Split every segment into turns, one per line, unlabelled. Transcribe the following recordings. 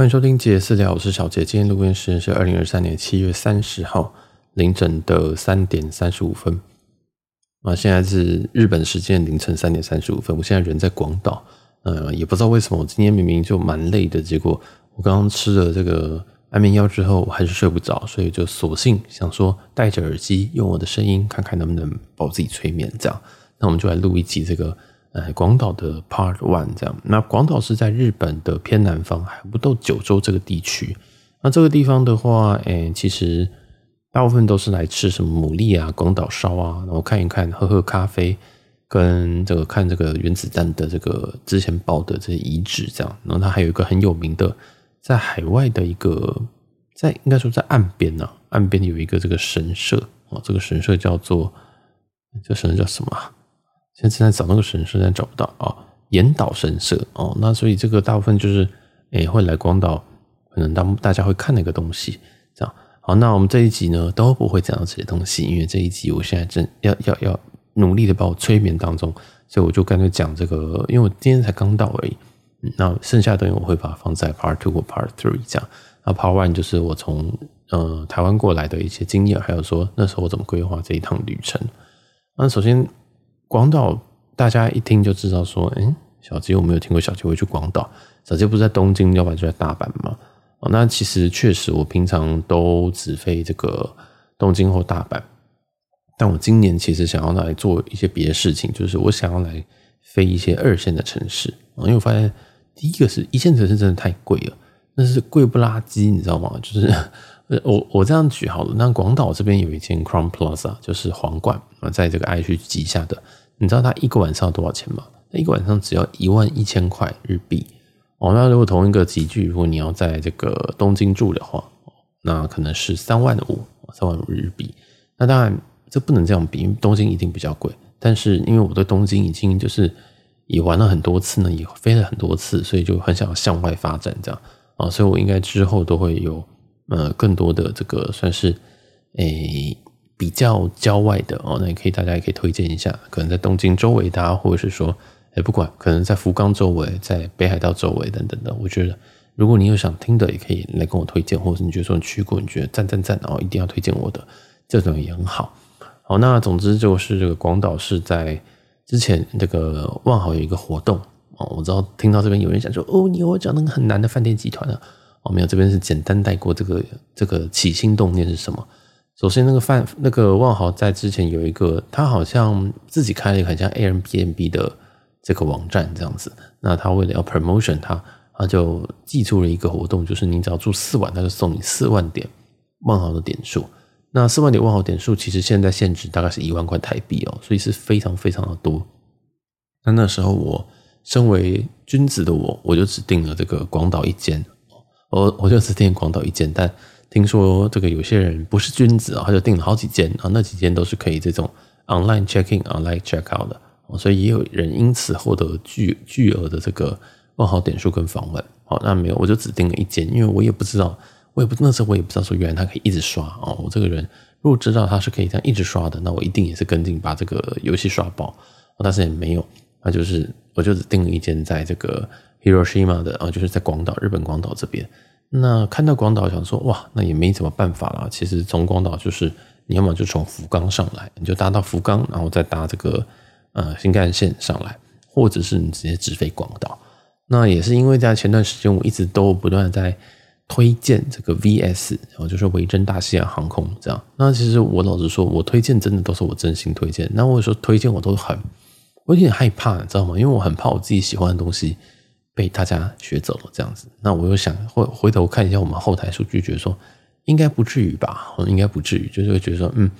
欢迎收听杰私聊，我是小杰。今天录音时间是二零二三年七月三十号凌晨的三点三十五分。啊，现在是日本时间凌晨三点三十五分。我现在人在广岛，呃，也不知道为什么我今天明明就蛮累的，结果我刚刚吃了这个安眠药之后，我还是睡不着，所以就索性想说戴着耳机，用我的声音看看能不能把我自己催眠。这样，那我们就来录一集这个。呃，广岛的 Part One 这样，那广岛是在日本的偏南方，还不到九州这个地区。那这个地方的话，哎、其实大部分都是来吃什么牡蛎啊、广岛烧啊，然后看一看、喝喝咖啡，跟这个看这个原子弹的这个之前爆的这些遗址这样。然后它还有一个很有名的，在海外的一个，在应该说在岸边呢、岸边有一个这个神社哦，这个神社叫做，这神社叫什么？现在找那个神社，但找不到啊。岩岛神社哦，那所以这个大部分就是诶会来广岛，可能当大家会看那个东西这样。好，那我们这一集呢都不会讲到这些东西，因为这一集我现在正要要要努力的把我催眠当中，所以我就干脆讲这个，因为我今天才刚到而已。那剩下的东西我会把它放在 Part Two 或 Part Three 这样。那 Part One 就是我从呃台湾过来的一些经验，还有说那时候我怎么规划这一趟旅程。那首先。广岛，大家一听就知道说，哎，小杰我没有听过小杰会去广岛。小杰不是在东京，要不然就在大阪嘛。哦，那其实确实，我平常都只飞这个东京或大阪。但我今年其实想要来做一些别的事情，就是我想要来飞一些二线的城市。因为我发现，第一个是一线城市真的太贵了，那是贵不拉几，你知道吗？就是我我这样举好了，那广岛这边有一间 Crown Plaza，就是皇冠啊，在这个爱区旗下的。你知道他一个晚上多少钱吗？一个晚上只要一万一千块日币哦。那如果同一个集聚，如果你要在这个东京住的话，那可能是三万五，三万五日币。那当然这不能这样比，因为东京一定比较贵。但是因为我对东京已经就是也玩了很多次呢，也飞了很多次，所以就很想要向外发展这样啊。所以我应该之后都会有呃更多的这个算是诶。比较郊外的哦，那也可以，大家也可以推荐一下，可能在东京周围，大家或者是说，哎，不管可能在福冈周围，在北海道周围等等的，我觉得如果你有想听的，也可以来跟我推荐，或者是你觉得说你去过，你觉得赞赞赞，哦一定要推荐我的，这种也很好。好，那总之就是这个广岛是在之前这个万豪有一个活动哦，我知道听到这边有人想说，哦，你有讲那个很难的饭店集团啊，哦，没有，这边是简单带过这个这个起心动念是什么。首先，那个范那个万豪在之前有一个，他好像自己开了一个很像 Airbnb 的这个网站这样子。那他为了要 promotion，他他就寄出了一个活动，就是你只要住四晚，他就送你四万点万豪的点数。那四万点万豪点数其实现在限值大概是一万块台币哦，所以是非常非常的多。那那时候我身为君子的我，我就只订了这个广岛一间，我 我就只订广岛一间，但。听说这个有些人不是君子啊，他就订了好几间啊，那几间都是可以这种 online check in、online check out 的，所以也有人因此获得巨巨额的这个万豪点数跟访问。好，那没有，我就只订了一间，因为我也不知道，我也不那时候我也不知道说原来他可以一直刷啊。我这个人如果知道他是可以这样一直刷的，那我一定也是跟进把这个游戏刷爆。但是也没有，那就是我就只订了一间在这个 Hiroshima 的啊，就是在广岛，日本广岛这边。那看到广岛，想说哇，那也没什么办法啦。其实从广岛就是你要么就从福冈上来，你就搭到福冈，然后再搭这个呃新干线上来，或者是你直接直飞广岛。那也是因为在前段时间，我一直都不断在推荐这个 VS，然后就是维珍大西洋航空这样。那其实我老实说，我推荐真的都是我真心推荐。那我说推荐我都很，我有点害怕，你知道吗？因为我很怕我自己喜欢的东西。被大家学走了这样子，那我又想回回头看一下我们后台数据，觉得说应该不至于吧，应该不至于，就是会觉得说嗯，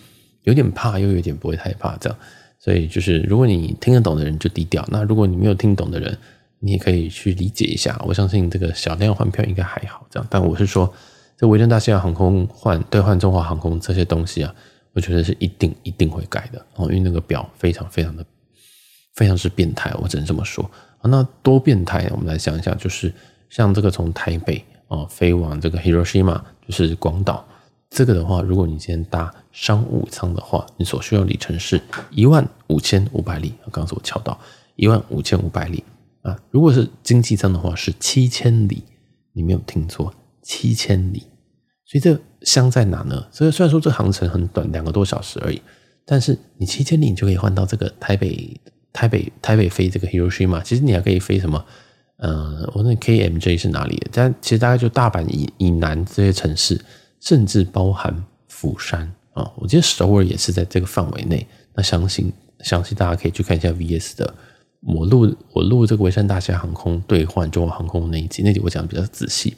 有点怕又有点不会太怕这样，所以就是如果你听得懂的人就低调，那如果你没有听懂的人，你也可以去理解一下。我相信这个小量换票应该还好这样，但我是说这维珍大西洋航空换兑换中华航空这些东西啊，我觉得是一定一定会改的哦，因为那个表非常非常的非常之变态，我只能这么说。啊那多变态！我们来想一下，就是像这个从台北啊飞往这个 Hiroshima，就是广岛，这个的话，如果你今天搭商务舱的话，你所需要里程是一万五千五百里。刚刚是我敲到一万五千五百里啊。如果是经济舱的话，是七千里。你没有听错，七千里。所以这香在哪呢？所以虽然说这航程很短，两个多小时而已，但是你七千里你就可以换到这个台北、台北、台北飞这个 Hiroshima。其实你还可以飞什么？呃，我那 KMJ 是哪里的？但其实大概就大阪以以南这些城市，甚至包含釜山啊、我记得首尔也是在这个范围内。那相信相信大家可以去看一下 VS 的我录我录这个维山大厦航空兑换中国航空那一集，那集我讲的比较仔细。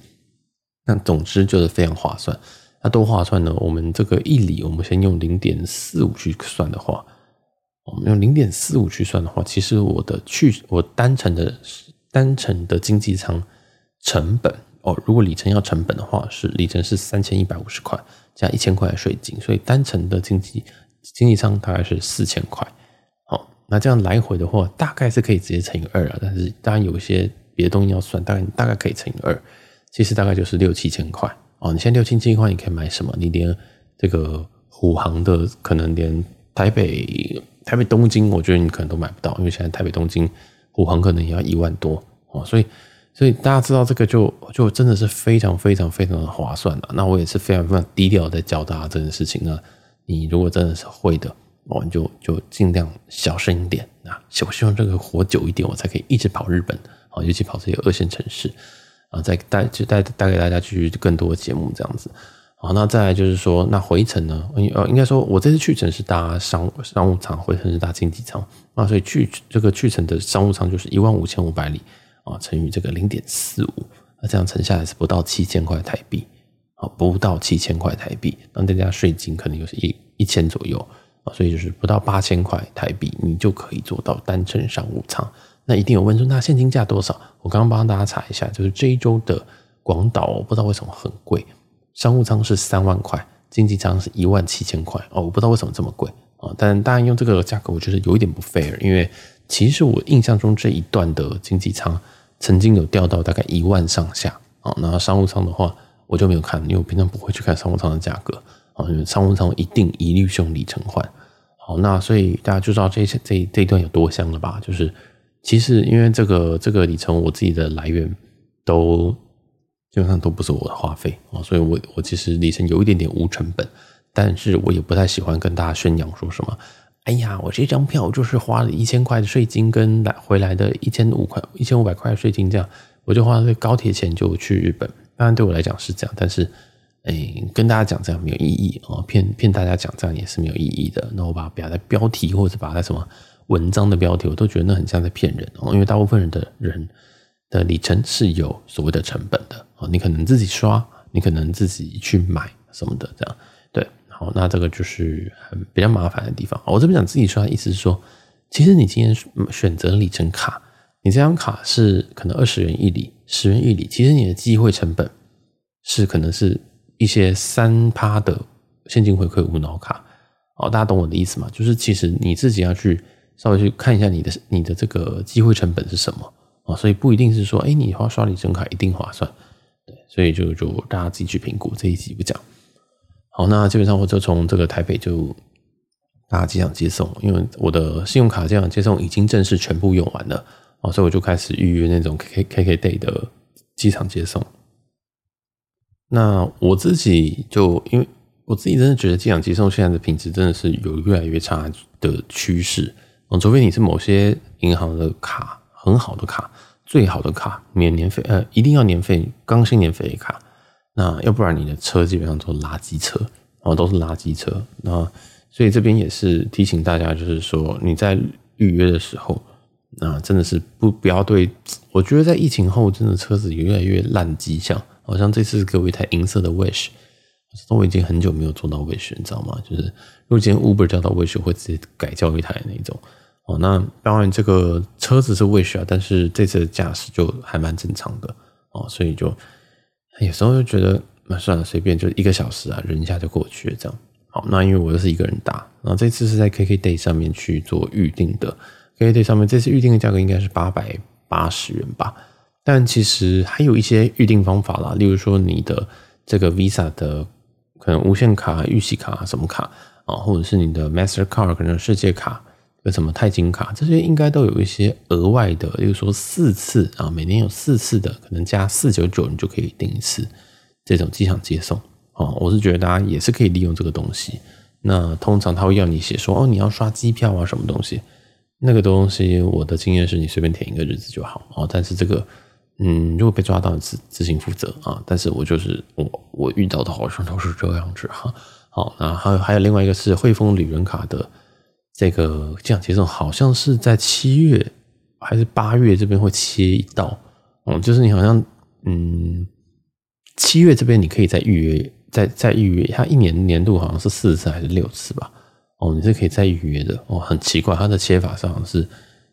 那总之就是非常划算。那多划算呢？我们这个一里，我们先用零点四五去算的话，我们用零点四五去算的话，其实我的去我单程的。单程的经济舱成本哦，如果里程要成本的话，是里程是三千一百五十块加一千块的税金，所以单程的经济经济舱大概是四千块。好，那这样来回的话，大概是可以直接乘以二啊。但是当然有一些别的东西要算，大概大概可以乘以二，其实大概就是六七千块哦。你现在六七千块，你可以买什么？你连这个虎航的，可能连台北台北东京，我觉得你可能都买不到，因为现在台北东京。虎航可能也要一万多哦，所以所以大家知道这个就就真的是非常非常非常的划算了。那我也是非常非常低调在教大家这件事情。那你如果真的是会的，哦，你就就尽量小声一点啊。我希望这个活久一点，我才可以一直跑日本啊，尤其跑这些二线城市啊，再带就带带给大家去更多的节目这样子。好，那再来就是说，那回程呢？呃，应该说，我这次去程是搭商商务舱，回程是搭经济舱啊，所以去这个去程的商务舱就是一万五千五百里啊，乘以这个零点四五，那这样乘下来是不到七千块台币啊，不到七千块台币，那再加上税金可能就是一一千左右啊，所以就是不到八千块台币，你就可以做到单程商务舱。那一定有问说，那现金价多少？我刚刚帮大家查一下，就是这一周的广岛，我不知道为什么很贵。商务舱是三万块，经济舱是一万七千块哦，我不知道为什么这么贵啊！但当然用这个价格，我觉得有一点不 fair，因为其实我印象中这一段的经济舱曾经有掉到大概一万上下啊。那商务舱的话，我就没有看，因为我平常不会去看商务舱的价格啊。因为商务舱一定一律是用里程换。好，那所以大家就知道这这这一段有多香了吧？就是其实因为这个这个里程，我自己的来源都。基本上都不是我的花费啊，所以我我其实里程有一点点无成本，但是我也不太喜欢跟大家宣扬说什么，哎呀，我这张票就是花了一千块的税金跟来回来的一千五块一千五百块的税金，这样我就花了高铁钱就去日本。当然对我来讲是这样，但是哎，跟大家讲这样没有意义啊，骗骗大家讲这样也是没有意义的。那我把它标在标题或者把它什么文章的标题，我都觉得那很像在骗人哦，因为大部分人的人的里程是有所谓的成本的啊。你可能自己刷，你可能自己去买什么的，这样对。好，那这个就是很比较麻烦的地方。我这边讲自己刷，意思是说，其实你今天选择里程卡，你这张卡是可能二十元一里，十元一里，其实你的机会成本是可能是一些三趴的现金回馈无脑卡。哦，大家懂我的意思吗？就是其实你自己要去稍微去看一下你的你的这个机会成本是什么啊，所以不一定是说，哎，你花刷里程卡一定划算。对所以就就大家自己去评估，这一集不讲。好，那基本上我就从这个台北就搭机场接送，因为我的信用卡机场接送已经正式全部用完了啊，所以我就开始预约那种 K K K Day 的机场接送。那我自己就因为我自己真的觉得机场接送现在的品质真的是有越来越差的趋势啊，除非你是某些银行的卡很好的卡。最好的卡免年费，呃，一定要年费，刚性年费的卡。那要不然你的车基本上都是垃圾车，哦，都是垃圾车。那所以这边也是提醒大家，就是说你在预约的时候，那真的是不不要对。我觉得在疫情后，真的车子越来越烂迹象。好像这次给我一台银色的 Wish，我已经很久没有坐到 Wish，你知道吗？就是如果今天 Uber 叫到 Wish，会直接改叫一台那种。哦，那当然，这个车子是 Wish 啊，但是这次的驾驶就还蛮正常的哦，所以就有时候就觉得那算了，随便就一个小时啊，忍一下就过去了这样。好，那因为我又是一个人搭，然后这次是在 KKday 上面去做预定的，KKday 上面这次预定的价格应该是八百八十元吧，但其实还有一些预定方法啦，例如说你的这个 Visa 的可能无限卡、预习卡什么卡啊，或者是你的 Mastercard 可能世界卡。有什么钛金卡，这些应该都有一些额外的，例如说四次啊，每年有四次的，可能加四九九，你就可以订一次这种机场接送啊。我是觉得大家也是可以利用这个东西。那通常他会要你写说哦，你要刷机票啊，什么东西？那个东西，我的经验是你随便填一个日子就好哦。但是这个，嗯，如果被抓到，自自行负责啊。但是我就是我，我遇到的好像都是这样子哈。好，那还有还有另外一个是汇丰旅人卡的这个机场接送，好像是在七月还是八月这边会切一道哦，就是你好像嗯，七月这边你可以再预约。再再预约，它一年年度好像是四次还是六次吧？哦，你是可以再预约的哦。很奇怪，它的切法上是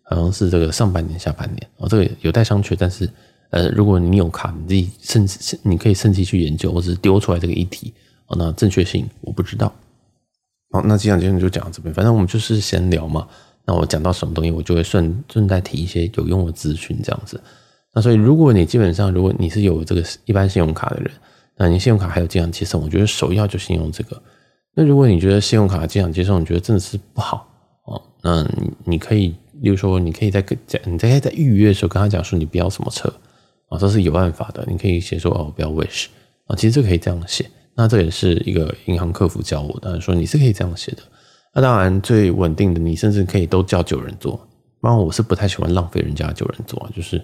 好像是这个上半年、下半年哦，这个有待商榷。但是呃，如果你有卡，你自己甚至你可以趁机去研究，或者是丢出来这个议题哦。那正确性我不知道。好，那这样今天就讲到这边，反正我们就是闲聊嘛。那我讲到什么东西，我就会顺顺带提一些有用的资讯，这样子。那所以，如果你基本上如果你是有这个一般信用卡的人。那你信用卡还有机场接送，我觉得首要就先用这个。那如果你觉得信用卡机场接送，你觉得真的是不好哦，那你你可以，例如说，你可以在跟你在在预约的时候跟他讲说，你不要什么车啊，这是有办法的。你可以写说哦，不要 Wish 啊，其实这可以这样写。那这也是一个银行客服教我的，说你是可以这样写的。那当然最稳定的，你甚至可以都叫九人座。当然我是不太喜欢浪费人家九人座，就是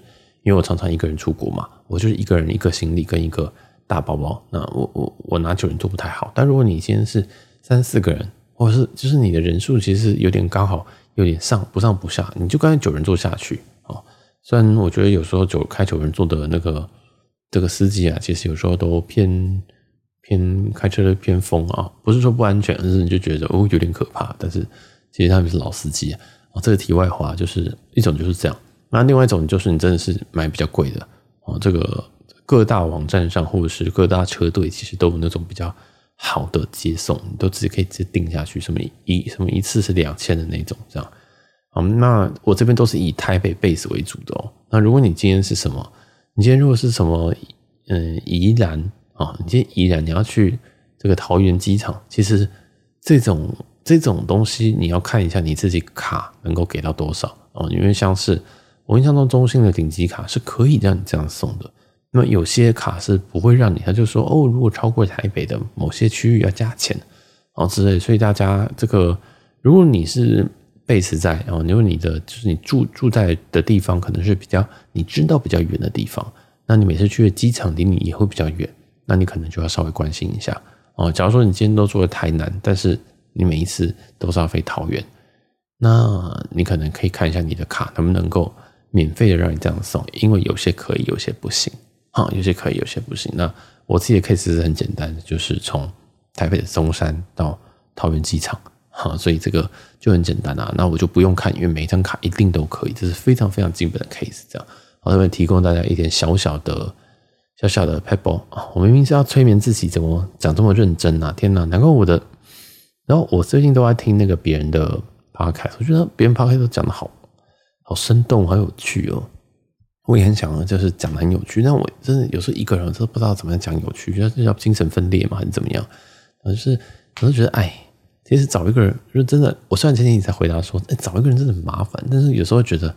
因为我常常一个人出国嘛，我就是一个人一个行李跟一个。大包包，那我我我拿九人座不太好，但如果你今天是三四个人，或者是就是你的人数其实有点刚好，有点上不上不下，你就干脆九人座下去哦。虽然我觉得有时候九开九人座的那个这个司机啊，其实有时候都偏偏开车的偏疯啊，不是说不安全，而是你就觉得哦有点可怕。但是其实他们是老司机啊。这个题外话就是一种就是这样，那另外一种就是你真的是买比较贵的哦，这个。各大网站上，或者是各大车队，其实都有那种比较好的接送，你都直接可以直接定下去，什么一什么一次是两千的那种，这样。好，那我这边都是以台北 base 为主的哦。那如果你今天是什么，你今天如果是什么，嗯，宜兰啊，你今天宜兰你要去这个桃园机场，其实这种这种东西你要看一下你自己卡能够给到多少哦，因为像是我印象中中信的顶级卡是可以让你这样送的。那么有些卡是不会让你，他就说哦，如果超过台北的某些区域要加钱哦之类，所以大家这个，如果你是 base 在哦，因为你的就是你住住在的地方可能是比较你知道比较远的地方，那你每次去的机场离你也会比较远，那你可能就要稍微关心一下哦。假如说你今天都住在台南，但是你每一次都是要飞桃园，那你可能可以看一下你的卡能不能够免费的让你这样送，因为有些可以，有些不行。啊，有些可以，有些不行。那我自己的 case 是很简单的，就是从台北的松山到桃园机场，哈，所以这个就很简单啊。那我就不用看，因为每一张卡一定都可以，这是非常非常基本的 case。这样，我这边提供大家一点小小的、小小的 pebble 啊。我明明是要催眠自己，怎么讲这么认真啊？天哪，难怪我的。然后我最近都在听那个别人的 podcast，我觉得别人 podcast 都讲的好好生动，好有趣哦。我也很想，就是讲的很有趣，但我真的有时候一个人都不知道怎么样讲有趣，就是要精神分裂嘛，还是怎么样？就是我就觉得，哎，其实找一个人，就真的。我虽然前天你才回答说，哎，找一个人真的很麻烦，但是有时候觉得，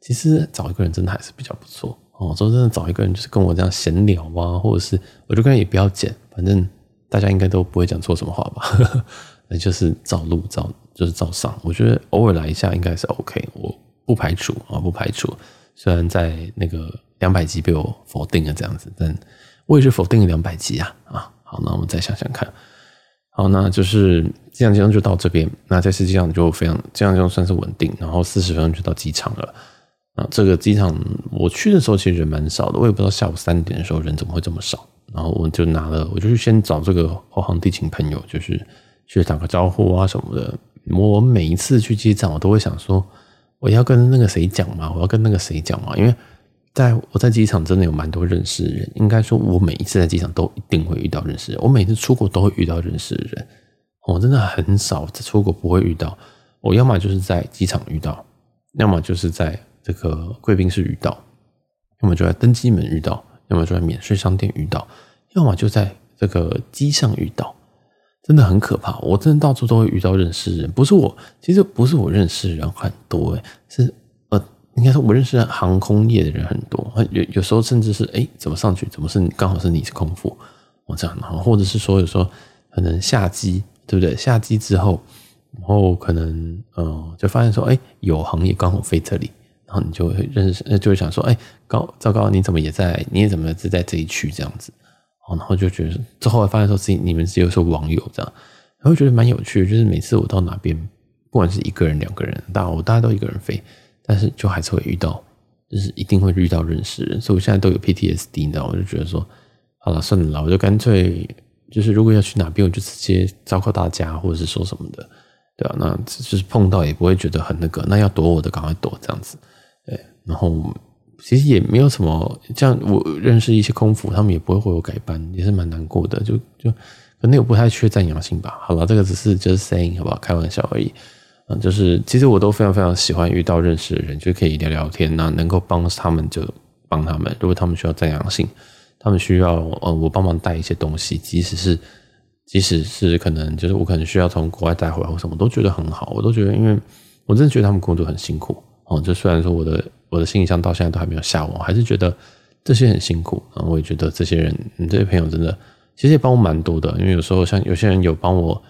其实找一个人真的还是比较不错哦。说真的，找一个人就是跟我这样闲聊啊，或者是我就跟也不要剪，反正大家应该都不会讲错什么话吧？那就是照录照，就是照上。我觉得偶尔来一下应该是 OK，我不排除啊，不排除。虽然在那个两百集被我否定了这样子，但我也是否定了两百集啊啊！好，那我们再想想看。好，那就是这样，这样就到这边。那在实际上就非常这样，就算是稳定。然后四十分钟就到机场了。啊，这个机场我去的时候其实人蛮少的，我也不知道下午三点的时候人怎么会这么少。然后我就拿了，我就去先找这个华航地勤朋友，就是去打个招呼啊什么的。我每一次去机场，我都会想说。我要跟那个谁讲嘛？我要跟那个谁讲嘛？因为在我在机场真的有蛮多认识的人，应该说，我每一次在机场都一定会遇到认识的人。我每次出国都会遇到认识的人，我真的很少在出国不会遇到。我要么就是在机场遇到，要么就是在这个贵宾室遇到，要么就在登机门遇到，要么就在免税商店遇到，要么就在这个机上遇到。真的很可怕。我真的到处都会遇到认识的人，不是我，其实不是我认识的人很多，诶，是呃，应该说我认识航空业的人很多，有有时候甚至是诶，怎么上去，怎么是刚好是你是空腹，我这样，或者是说有时候可能下机，对不对？下机之后，然后可能嗯、呃，就发现说，诶，有行业刚好飞这里。然后你就会认识，就会想说，哎，高糟糕，你怎么也在？你也怎么是在这一区这样子？然后就觉得之后发现说自己你们只有说网友这样，然后觉得蛮有趣。就是每次我到哪边，不管是一个人、两个人，大我大家都一个人飞，但是就还是会遇到，就是一定会遇到认识人。所以我现在都有 PTSD，你知道，我就觉得说，好了，算了，我就干脆就是如果要去哪边，我就直接昭告大家，或者是说什么的，对吧？那就是碰到也不会觉得很那个，那要躲我的赶快躲这样子。对，然后其实也没有什么，像我认识一些空服，他们也不会为我改班，也是蛮难过的。就就可能我不太缺赞扬性吧。好了，这个只是 just saying 好不好？开玩笑而已。嗯，就是其实我都非常非常喜欢遇到认识的人，就可以聊聊天。那能够帮他们就帮他们。如果他们需要赞扬性，他们需要呃我帮忙带一些东西，即使是即使是可能就是我可能需要从国外带回来或什么，都觉得很好。我都觉得，因为我真的觉得他们工作很辛苦。哦，就虽然说我的我的信箱到现在都还没有下网，还是觉得这些很辛苦。啊，我也觉得这些人，你这些朋友真的其实也帮我蛮多的。因为有时候像有些人有帮我，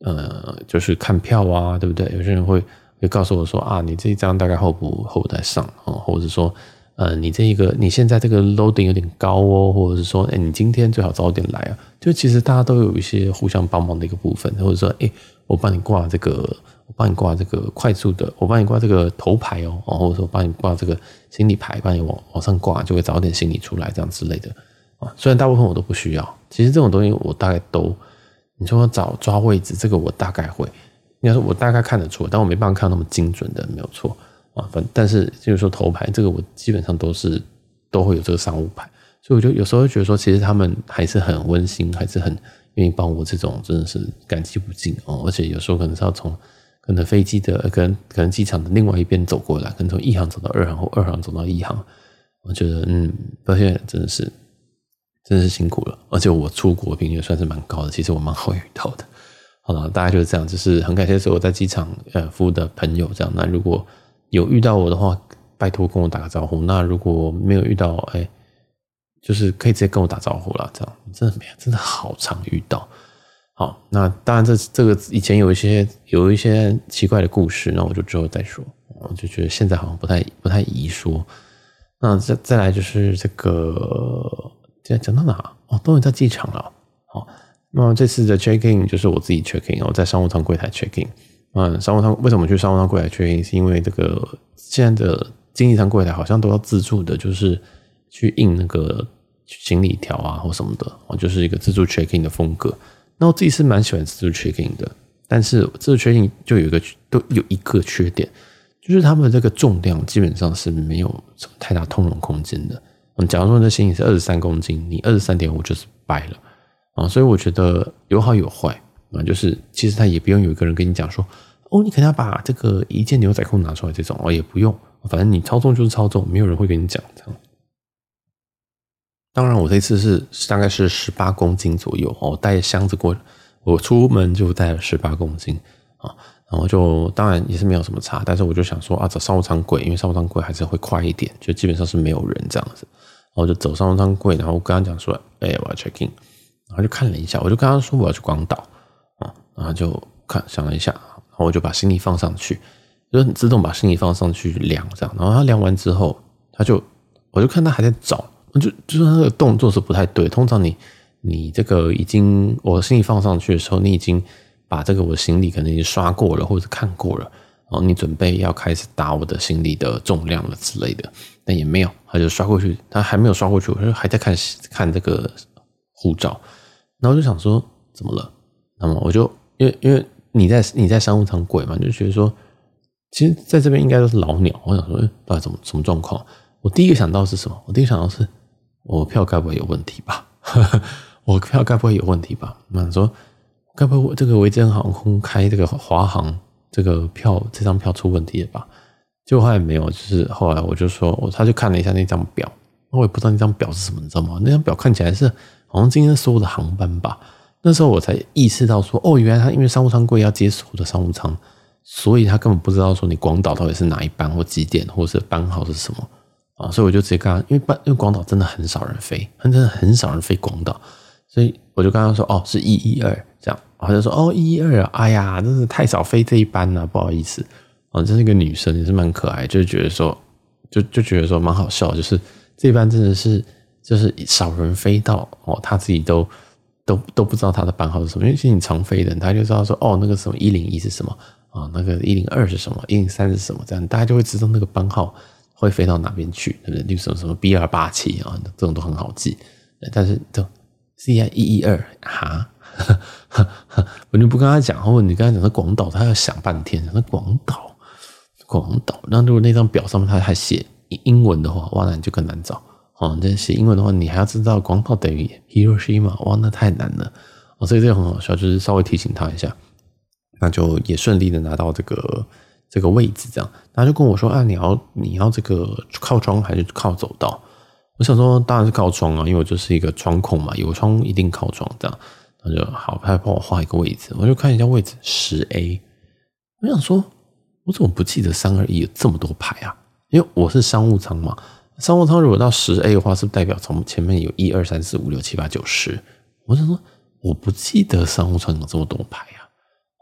呃，就是看票啊，对不对？有些人会会告诉我说啊，你这一张大概候不候补在上啊，或者说呃，你这一个你现在这个 loading 有点高哦，或者是说，哎，你今天最好早点来啊。就其实大家都有一些互相帮忙的一个部分，或者说，哎，我帮你挂这个。我帮你挂这个快速的，我帮你挂这个头牌哦，或者说帮你挂这个行李牌，帮你往往上挂，就会早点行李出来，这样之类的啊。虽然大部分我都不需要，其实这种东西我大概都，你说找抓位置，这个我大概会，应该说我大概看得出，但我没办法看那么精准的，没有错啊。反但是就是说头牌这个，我基本上都是都会有这个商务牌，所以我就有时候会觉得说，其实他们还是很温馨，还是很愿意帮我，这种真的是感激不尽哦。而且有时候可能是要从。可能飞机的跟可能机场的另外一边走过来，可能从一航走到二航或二航走到一航，我觉得嗯，抱歉，真的是真的是辛苦了。而且我出国频率算是蛮高的，其实我蛮好遇到的。好了，大家就是这样，就是很感谢所有在机场呃服务的朋友。这样，那如果有遇到我的话，拜托跟我打个招呼。那如果没有遇到，哎，就是可以直接跟我打招呼了。这样真的没有，真的好常遇到。好，那当然这，这个以前有一些有一些奇怪的故事，那我就之后再说。我就觉得现在好像不太不太宜说。那再再来就是这个，现在讲到哪？哦，终于在机场了。好，那么这次的 check in 就是我自己 checking，我在商务舱柜台 checking。嗯，商务舱为什么去商务舱柜台 check in？是因为这个现在的经济舱柜台好像都要自助的，就是去印那个行李条啊或什么的，哦，就是一个自助 checking 的风格。那我自己是蛮喜欢自助 check in 的，但是自助 check in 就有一个都有一个缺点，就是他们这个重量基本上是没有什么太大通融空间的。嗯，假如说你的行李是二十三公斤，你二十三点五就是掰了。啊，所以我觉得有好有坏。啊，就是其实他也不用有一个人跟你讲说，哦，你肯定要把这个一件牛仔裤拿出来这种。哦，也不用，反正你超重就是超重，没有人会跟你讲这样。当然，我这次是大概是十八公斤左右哦，我带箱子过，我出门就带了十八公斤啊，然后就当然也是没有什么差，但是我就想说啊，走商务舱柜，因为商务舱柜还是会快一点，就基本上是没有人这样子，然后就走商务舱柜，然后我跟他讲说，哎，我要 check in，然后就看了一下，我就跟他说我要去广岛啊，然后就看想了一下，然后我就把行李放上去，就很自动把行李放上去量这样，然后他量完之后，他就我就看他还在找。就就是他的动作是不太对。通常你你这个已经我行李放上去的时候，你已经把这个我的行李可能已经刷过了，或者看过了，然后你准备要开始打我的行李的重量了之类的，但也没有，他就刷过去，他还没有刷过去，我就还在看看这个护照，然后我就想说怎么了？那么我就因为因为你在你在商务舱柜嘛，就觉得说，其实在这边应该都是老鸟，我想说，到底怎么什么状况？我第一个想到是什么？我第一个想到是。我票该不会有问题吧？我票该不会有问题吧？那说该不会这个维珍航空开这个华航这个票这张票出问题了吧？结果后来没有，就是后来我就说，我他就看了一下那张表，我也不知道那张表是什么，你知道吗？那张表看起来是好像今天所有的航班吧，那时候我才意识到说，哦，原来他因为商务舱贵要接所有的商务舱，所以他根本不知道说你广岛到底是哪一班或几点，或者是班号是什么啊，所以我就直接跟他，因为班因为广岛真的很少人飞，真的很少人飞广岛，所以我就跟他说，哦，是一一二这样，他就说，哦，一一二啊，哎呀，真是太少飞这一班了，不好意思，哦，这是一个女生，也是蛮可爱，就是觉得说，就就觉得说蛮好笑，就是这一班真的是就是少人飞到哦，他自己都。都都不知道他的班号是什么，因为其实你常飞的人，他就知道说，哦，那个什么一零一是什么啊、那个一零二是什么，一零三是什么，这样大家就会知道那个班号会飞到哪边去，对不对？例如什么什么 B 二八七啊，这种都很好记。但是都 C I 一一二哈，我就不跟他讲，或者你跟他讲是广岛，他要想半天，那广岛，广岛。那如果那张表上面他还写英文的话，哇，那你就更难找。哦，这写英文的话，你还要知道广岛等于 Hiroshima，哇，那太难了。哦，所以这个很好笑，就是稍微提醒他一下，那就也顺利的拿到这个这个位置，这样，他就跟我说啊，你要你要这个靠窗还是靠走道？我想说当然是靠窗啊，因为我就是一个窗控嘛，有窗一定靠窗这样。他就好，他帮我画一个位置，我就看一下位置十 A。我想说，我怎么不记得三二一有这么多排啊？因为我是商务舱嘛。商务舱如果到十 A 的话，是不是代表从前面有一二三四五六七八九十？我想说，我不记得商务舱有这么多排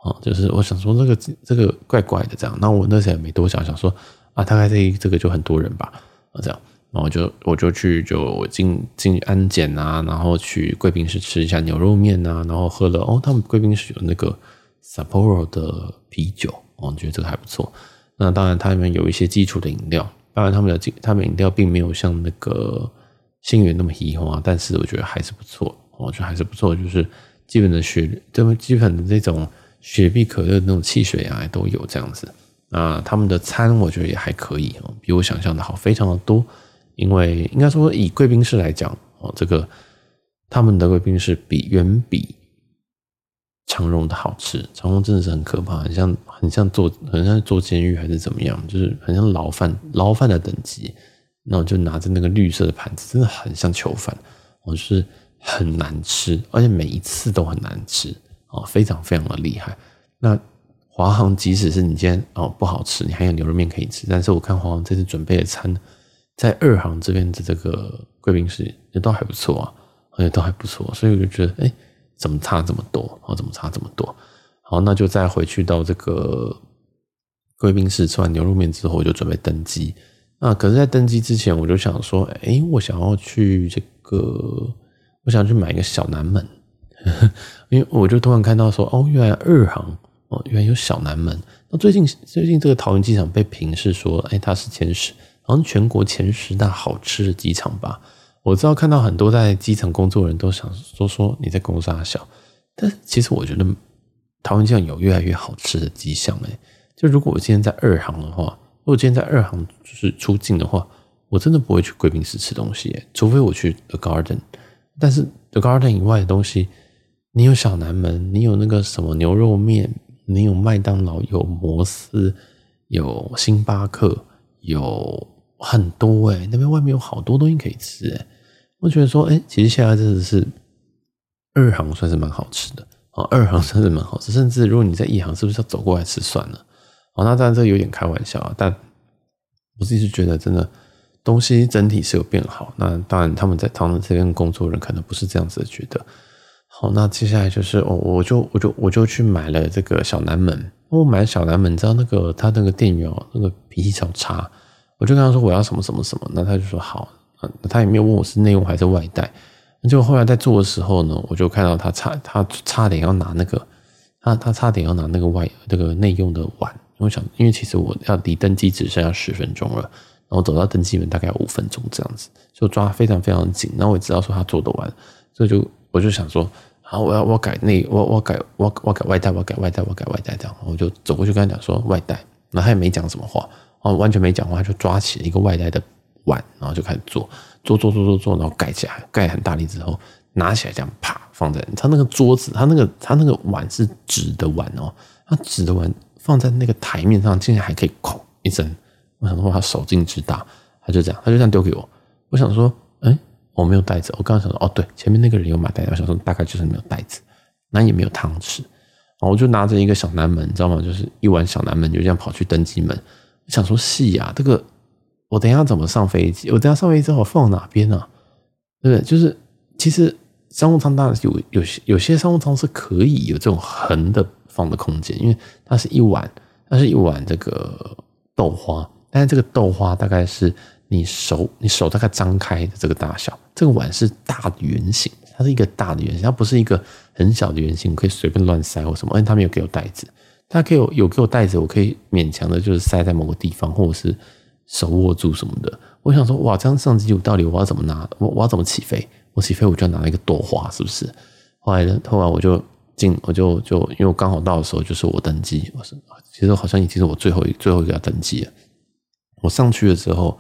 啊！啊，就是我想说这个这个怪怪的这样。那我那时候也没多想，想说啊，大概这这个就很多人吧啊这样。然后我就我就去就进进安检啊，然后去贵宾室吃一下牛肉面啊，然后喝了哦，他们贵宾室有那个 Sapporo 的啤酒，我觉得这个还不错。那当然，他们有一些基础的饮料。当然，他们的他们饮料并没有像那个星源那么稀花，但是我觉得还是不错，我觉得还是不错，就是基本的雪，这么基本的这种雪碧、可乐那种汽水啊，都有这样子。那他们的餐我觉得也还可以哦，比我想象的好，非常的多。因为应该说以贵宾室来讲哦，这个他们的贵宾室比远比。长荣的好吃，长荣真的是很可怕，很像很像坐很像坐监狱还是怎么样，就是很像牢饭牢饭的等级。那我就拿着那个绿色的盘子，真的很像囚犯，我是很难吃，而且每一次都很难吃哦，非常非常的厉害。那华航即使是你今天哦不好吃，你还有牛肉面可以吃，但是我看华航这次准备的餐，在二航这边的这个贵宾室也都还不错啊，而且都还不错，所以我就觉得哎。怎么差这么多？哦，怎么差这么多？好，那就再回去到这个贵宾室吃完牛肉面之后，我就准备登机。那可是，在登机之前，我就想说，哎，我想要去这个，我想去买一个小南门，因为我就突然看到说，哦，原来二航哦，原来有小南门。那最近最近这个桃园机场被评是说，哎，它是前十，好像全国前十大好吃的机场吧。我知道看到很多在机场工作的人都想说说你在公司大小，但其实我觉得桃园机场有越来越好吃的迹象诶。就如果我今天在二航的话，如果今天在二航就是出境的话，我真的不会去贵宾室吃东西诶，除非我去 The Garden。但是 The Garden 以外的东西，你有小南门，你有那个什么牛肉面，你有麦当劳，有摩斯，有星巴克，有很多诶，那边外面有好多东西可以吃诶。我觉得说，哎，其实现在真的是二行算是蛮好吃的啊，二行算是蛮好吃，甚至如果你在一行，是不是要走过来吃算了？哦，那当然这有点开玩笑啊，但我自己是觉得真的东西整体是有变好。那当然他们在他们这边工作人可能不是这样子的觉得。好，那接下来就是我我就我就我就去买了这个小南门。我买了小南门，你知道那个他那个店员哦，那个脾气超差，我就跟他说我要什么什么什么，那他就说好。他也没有问我是内用还是外带，那就后来在做的时候呢，我就看到他差他差点要拿那个，他他差点要拿那个外那个内用的碗，我想因为其实我要离登机只剩下十分钟了，然后走到登机门大概五分钟这样子，就抓非常非常紧，然后我也知道说他做得完，所以就我就想说，然后，我要我改内我我改我我改外带，我改外带，我改外带这样，我就走过去跟他讲说外带，然后他也没讲什么话，哦，完全没讲话，就抓起一个外带的。碗，然后就开始做，做做做做做，然后盖起来，盖很大力之后，拿起来这样啪放在他那个桌子，他那个他那个碗是纸的碗哦，他纸的碗放在那个台面上，竟然还可以哐一声，我想说他手劲之大，他就这样，他就这样丢给我，我想说，我没有袋子，我刚刚想说，哦对，前面那个人有买袋子，我想说大概就是没有袋子，那也没有汤匙，然后我就拿着一个小南门，你知道吗？就是一碗小南门，就这样跑去登机门。我想说，是呀，这个我等一下怎么上飞机？我等下上飞机之后放哪边啊？对不对？就是其实商务舱当然有有些有些商务舱是可以有这种横的放的空间，因为它是一碗，它是一碗这个豆花，但是这个豆花大概是你手你手大概张开的这个大小，这个碗是大的圆形。它是一个大的圆形，它不是一个很小的圆形，可以随便乱塞或什么。而且它没有给我袋子，它可以有给我袋子，我可以勉强的就是塞在某个地方，或者是手握住什么的。我想说，哇，这样上机我到底我要怎么拿？我我要怎么起飞？我起飞我就要拿一个朵花，是不是？后来呢，后来我就进，我就就因为我刚好到的时候就是我登机，我是其实好像已经是我最后一最后一个要登机了。我上去的时候。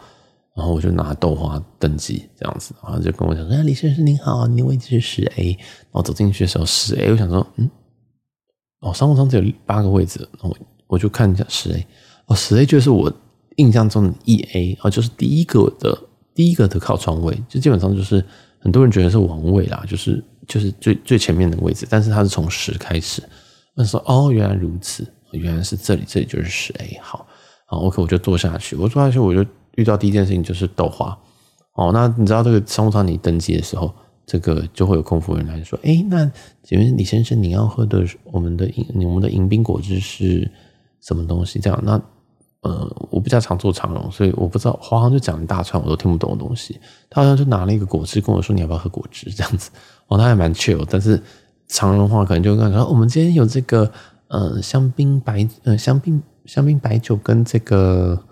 然后我就拿豆花登机这样子，然后就跟我讲说：“李先生您好，您的位置是十 A。”然后走进去的时候十 A，我想说：“嗯，哦，商务舱只有八个位置。”然后我就看一下十 A，哦，十 A 就是我印象中的一 A，啊，就是第一个的第一个的靠窗位，就基本上就是很多人觉得是王位啦，就是就是最最前面的位置，但是它是从十开始。我说：“哦，原来如此，原来是这里，这里就是十 A。”好，好，OK，我就坐下去，我坐下去我就。遇到第一件事情就是豆花哦，那你知道这个商务舱你登机的时候，这个就会有空服人来说，哎，那请问李先生，你要喝的我们的饮我们的迎宾果汁是什么东西？这样，那呃，我比较常坐长荣，所以我不知道华航就讲一大串我都听不懂的东西，他好像就拿了一个果汁跟我说，你要不要喝果汁这样子，哦，他还蛮 chill，但是长荣话可能就跟他说，我们今天有这个呃香槟白呃香槟香槟白酒跟这个。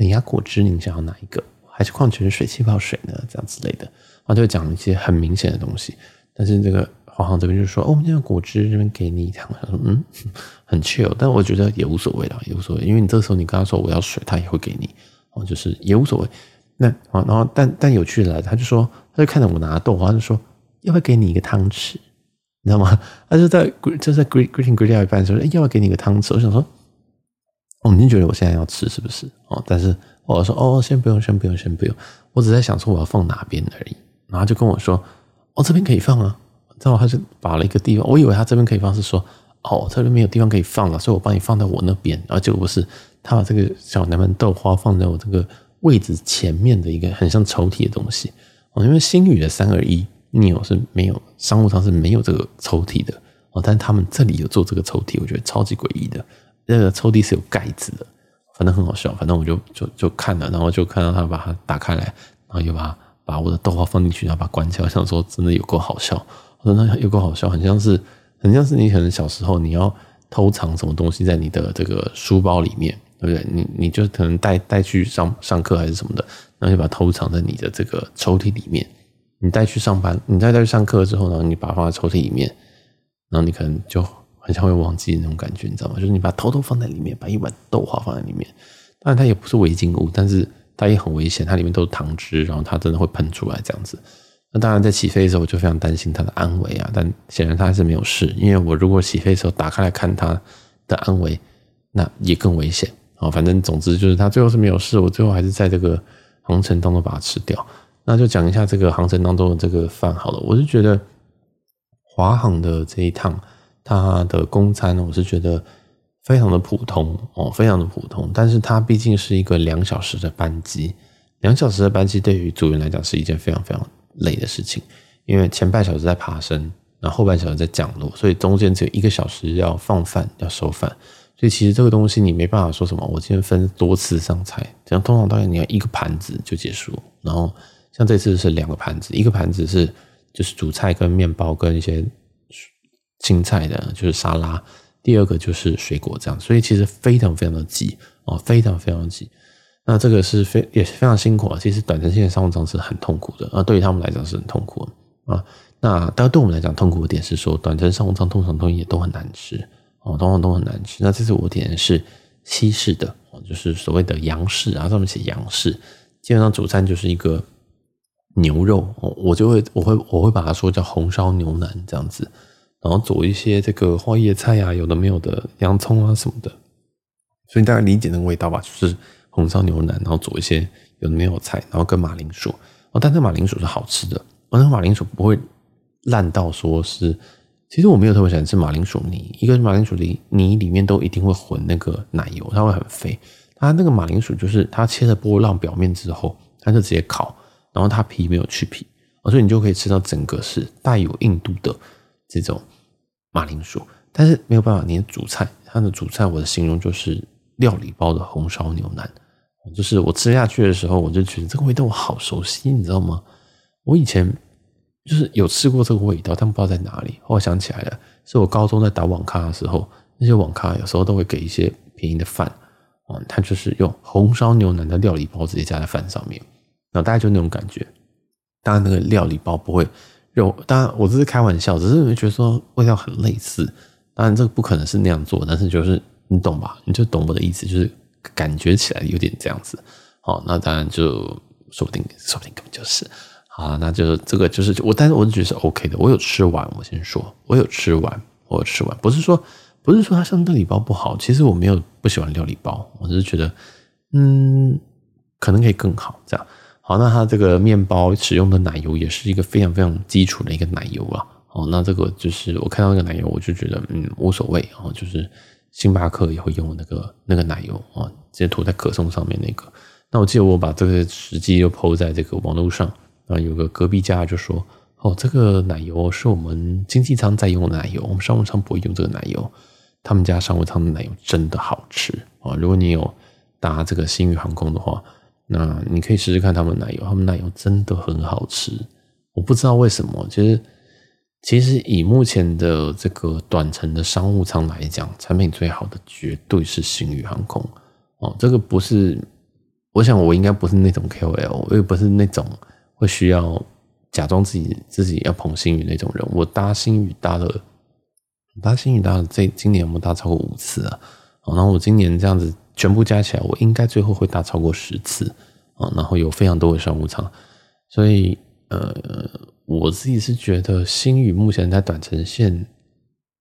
冷压果汁，您想要哪一个？还是矿泉水、气泡水呢？这样之类的，然后就讲一些很明显的东西。但是这个华航这边就说：“哦，我们这个果汁这边给你一趟。”他说：“嗯，很 chill。”但我觉得也无所谓啦，也无所谓，因为你这时候你跟他说我要水，他也会给你。哦，就是也无所谓。那啊，然后但但有趣的来，他就说，他就看着我拿豆花，他就说要不要给你一个汤匙？你知道吗？他就在就在 greeting greeting 掉一半的时候，哎，要不要给你一个汤匙？我想说。哦，你觉得我现在要吃是不是？哦，但是我说哦，先不用，先不用，先不用。我只在想说我要放哪边而已。然后就跟我说，哦，这边可以放啊。然后他就把了一个地方，我以为他这边可以放是说，哦，这边没有地方可以放了，所以我帮你放在我那边。然后结果不是，他把这个小南门豆花放在我这个位置前面的一个很像抽屉的东西。哦，因为星宇的三二一 neo 是没有商务舱是没有这个抽屉的。哦，但他们这里有做这个抽屉，我觉得超级诡异的。那个抽屉是有盖子的，反正很好笑。反正我就就就看了，然后就看到他把它打开来，然后又把把我的豆花放进去，然后把它关起来。我想说，真的有够好笑。我说那有够好笑，很像是很像是你可能小时候你要偷藏什么东西在你的这个书包里面，对不对？你你就可能带带去上上课还是什么的，然后就把它偷藏在你的这个抽屉里面。你带去上班，你再带去上课之后呢，你把它放在抽屉里面，然后你可能就。很像会忘记那种感觉，你知道吗？就是你把偷偷放在里面，把一碗豆花放在里面。当然，它也不是违禁物，但是它也很危险。它里面都是糖汁，然后它真的会喷出来这样子。那当然，在起飞的时候，我就非常担心它的安危啊。但显然它还是没有事，因为我如果起飞的时候打开来看它的安危，那也更危险啊。反正总之就是它最后是没有事，我最后还是在这个航程当中把它吃掉。那就讲一下这个航程当中的这个饭好了。我是觉得华航的这一趟。它的公餐我是觉得非常的普通哦，非常的普通。但是它毕竟是一个两小时的班机，两小时的班机对于组员来讲是一件非常非常累的事情，因为前半小时在爬升，然后后半小时在降落，所以中间只有一个小时要放饭要收饭，所以其实这个东西你没办法说什么，我今天分多次上菜，这样通常大概你要一个盘子就结束，然后像这次是两个盘子，一个盘子是就是主菜跟面包跟一些。青菜的就是沙拉，第二个就是水果这样，所以其实非常非常的挤哦，非常非常挤。那这个是非也是非常辛苦啊。其实短程线的商务舱是很痛苦的啊，对于他们来讲是很痛苦啊。那当然对我们来讲痛苦的点是说，短程商务舱通常东西也都很难吃哦，通常都很难吃。那这次我点的是西式的哦，就是所谓的洋式啊，上面写洋式，基本上主餐就是一个牛肉，我就会我会我会把它说叫红烧牛腩这样子。然后煮一些这个花椰菜啊，有的没有的洋葱啊什么的，所以大概理解那个味道吧，就是红烧牛腩，然后煮一些有的没有菜，然后跟马铃薯。哦，但这马铃薯是好吃的，哦那个马铃薯不会烂到说是其实我没有特别喜欢吃马铃薯泥，一个是马铃薯泥泥里面都一定会混那个奶油，它会很肥。它那个马铃薯就是它切了波浪表面之后，它就直接烤，然后它皮没有去皮，所以你就可以吃到整个是带有硬度的这种马铃薯。但是没有办法，你的主菜，它的主菜我的形容就是料理包的红烧牛腩，就是我吃下去的时候，我就觉得这个味道我好熟悉，你知道吗？我以前。就是有吃过这个味道，但不知道在哪里。后来想起来了，是我高中在打网咖的时候，那些网咖有时候都会给一些便宜的饭，啊，他就是用红烧牛腩的料理包直接加在饭上面，然后大概就那种感觉。当然那个料理包不会肉，当然我只是开玩笑，只是觉得说味道很类似。当然这个不可能是那样做，但是就是你懂吧？你就懂我的意思，就是感觉起来有点这样子。好，那当然就说不定，说不定根本就是。啊，那就这个就是我，但是我觉得是 OK 的。我有吃完，我先说，我有吃完，我有吃完，不是说不是说它像料理包不好，其实我没有不喜欢料理包，我只是觉得，嗯，可能可以更好这样。好，那它这个面包使用的奶油也是一个非常非常基础的一个奶油啊。哦，那这个就是我看到那个奶油，我就觉得嗯无所谓哦，就是星巴克也会用那个那个奶油啊，直接涂在可颂上面那个。那我记得我把这个实际又 po 在这个网络上。啊，有个隔壁家就说：“哦，这个奶油是我们经济舱在用的奶油，我们商务舱不会用这个奶油。他们家商务舱的奶油真的好吃啊！如果你有搭这个星宇航空的话，那你可以试试看他们奶油，他们奶油真的很好吃。我不知道为什么，其实其实以目前的这个短程的商务舱来讲，产品最好的绝对是星宇航空哦。这个不是，我想我应该不是那种 KOL，我也不是那种。”会需要假装自己自己要捧星宇那种人，我搭星宇搭了，搭星宇搭了这今年有没有搭超过五次啊？然后我今年这样子全部加起来，我应该最后会搭超过十次啊。然后有非常多的商务舱，所以呃，我自己是觉得星宇目前在短程线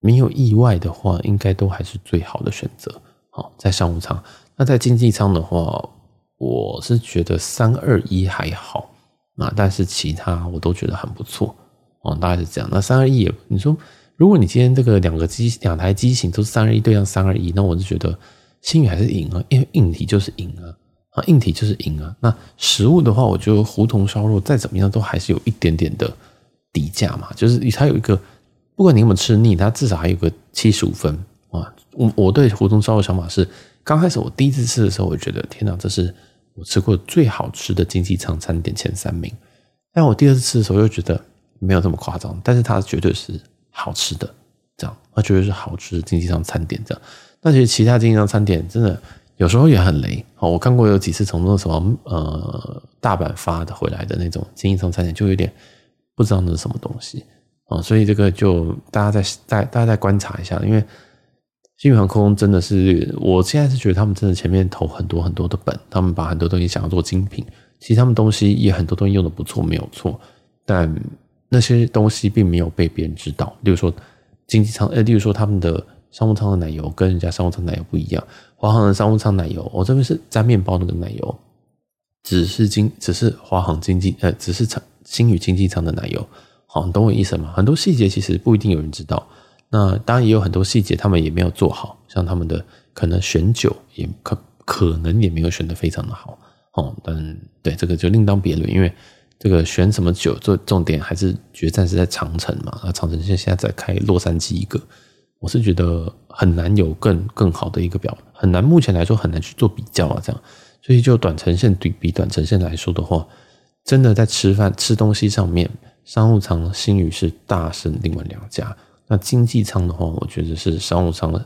没有意外的话，应该都还是最好的选择。好，在商务舱，那在经济舱的话，我是觉得三二一还好。啊，但是其他我都觉得很不错哦，大概是这样。那三二一也，你说如果你今天这个两个机两台机型都是三二一对上三二一，那我就觉得星宇还是赢啊，因为硬体就是赢啊，啊，硬体就是赢啊。那食物的话，我觉得胡同烧肉再怎么样都还是有一点点的底价嘛，就是它有一个，不管你有没有吃腻，它至少还有个七十五分啊。我我对胡同烧肉想法是，刚开始我第一次吃的时候，我觉得天哪，这是。我吃过最好吃的经济舱餐点前三名，但我第二次吃的时候又觉得没有这么夸张，但是它绝对是好吃的，这样，它绝对是好吃的经济舱餐点，这样。那其实其他经济舱餐点真的有时候也很雷，哦，我看过有几次从那什么呃大阪发的回来的那种经济舱餐点，就有点不知道那是什么东西啊，所以这个就大家再再大家再观察一下，因为。新宇航空真的是，我现在是觉得他们真的前面投很多很多的本，他们把很多东西想要做精品，其实他们东西也很多东西用的不错，没有错，但那些东西并没有被别人知道。例如说经济舱，呃，例如说他们的商务舱的奶油跟人家商务舱奶油不一样，华航的商务舱奶油，我这边是沾面包那个奶油，只是经只是华航经济，呃，只是长星宇经济舱的奶油，好，你懂我意思吗？很多细节其实不一定有人知道。那当然也有很多细节，他们也没有做好，像他们的可能选酒也可可能也没有选得非常的好哦。但对这个就另当别论，因为这个选什么酒做重点还是决战是在长城嘛。那长城现现在在开洛杉矶一个，我是觉得很难有更更好的一个表，很难目前来说很难去做比较啊。这样，所以就短程线对比短程线来说的话，真的在吃饭吃东西上面，商务舱新宇是大胜另外两家。那经济舱的话，我觉得是商务舱的，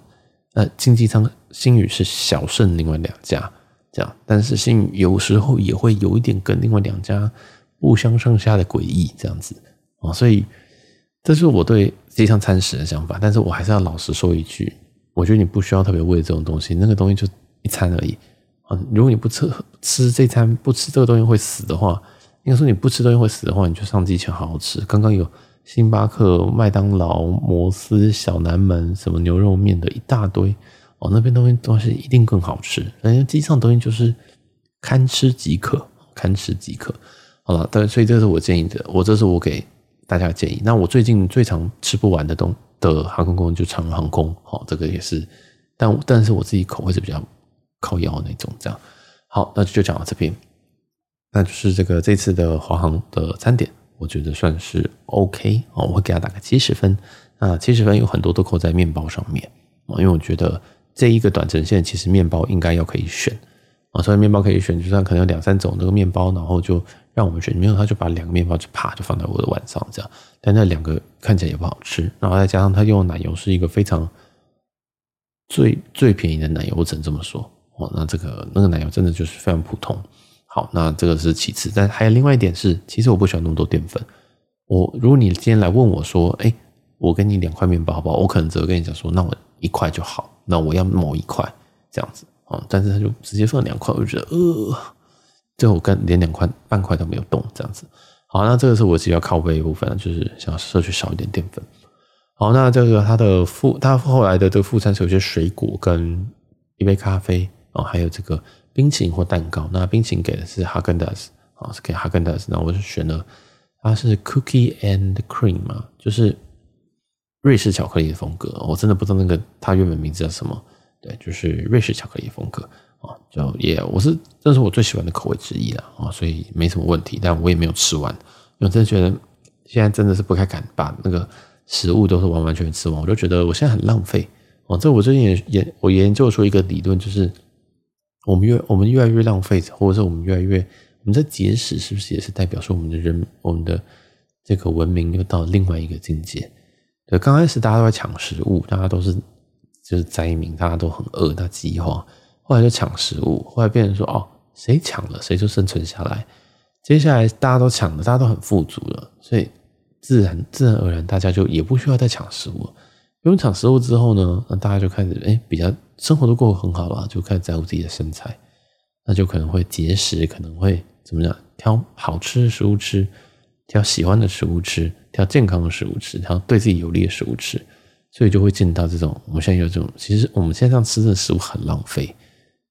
呃，经济舱新宇是小胜另外两家这样，但是新宇有时候也会有一点跟另外两家不相上下的诡异这样子啊，所以这是我对这项餐食的想法。但是我还是要老实说一句，我觉得你不需要特别为这种东西，那个东西就一餐而已啊。如果你不吃吃这餐，不吃这个东西会死的话，应该说你不吃东西会死的话，你就上机前好好吃。刚刚有。星巴克、麦当劳、摩斯、小南门，什么牛肉面的一大堆哦，那边东西东西一定更好吃。人家机上东西就是堪吃即可，堪吃即可。好了，但，所以这是我建议的，我这是我给大家的建议。那我最近最常吃不完的东的航空公司就长航空，好，这个也是，但但是我自己口味是比较靠腰那种，这样。好，那就讲到这边，那就是这个这次的华航的餐点，我觉得算是 OK 哦，我会给他打个七十分。那七十分有很多都扣在面包上面啊，因为我觉得这一个短程线其实面包应该要可以选啊，所以面包可以选，就算可能有两三种那个面包，然后就让我们选，没有他就把两个面包就啪就放在我的碗上这样，但那两个看起来也不好吃，然后再加上他用的奶油是一个非常最最便宜的奶油，我只能这么说哦，那这个那个奶油真的就是非常普通。好，那这个是其次，但还有另外一点是，其实我不喜欢那么多淀粉。我如果你今天来问我说，哎。我给你两块面包好不好？我可能只会跟你讲说，那我一块就好。那我要某一块这样子啊，但是他就直接放两块，我就觉得呃，最后跟连两块半块都没有动这样子。好，那这个是我自己要靠背的部分，就是想要摄取少一点淀粉。好，那这个它的副，它后来的这个副餐是有些水果跟一杯咖啡啊，还有这个冰淇淋或蛋糕。那冰淇淋给的是哈根达斯啊，是给哈根达斯。那我就选了，它是 cookie and cream 嘛，就是。瑞士巧克力的风格，我真的不知道那个它原本名字叫什么。对，就是瑞士巧克力风格啊，就也我是这是我最喜欢的口味之一了啊，所以没什么问题。但我也没有吃完，因为真的觉得现在真的是不太敢把那个食物都是完完全全吃完，我就觉得我现在很浪费哦。这我最近也研我研究出一个理论，就是我们越我们越来越浪费，或者是我们越来越我们在节食，是不是也是代表说我们的人我们的这个文明又到另外一个境界？对，刚开始大家都在抢食物，大家都是就是灾民，大家都很饿，大饥荒。后来就抢食物，后来变成说哦，谁抢了谁就生存下来。接下来大家都抢了，大家都很富足了，所以自然自然而然大家就也不需要再抢食物。不用抢食物之后呢，那大家就开始哎，比较生活都过得很好了，就开始在乎自己的身材，那就可能会节食，可能会怎么样，挑好吃的食物吃，挑喜欢的食物吃。挑健康的食物吃，挑对自己有利的食物吃，所以就会进到这种我们现在有这种，其实我们现在这样吃的食物很浪费，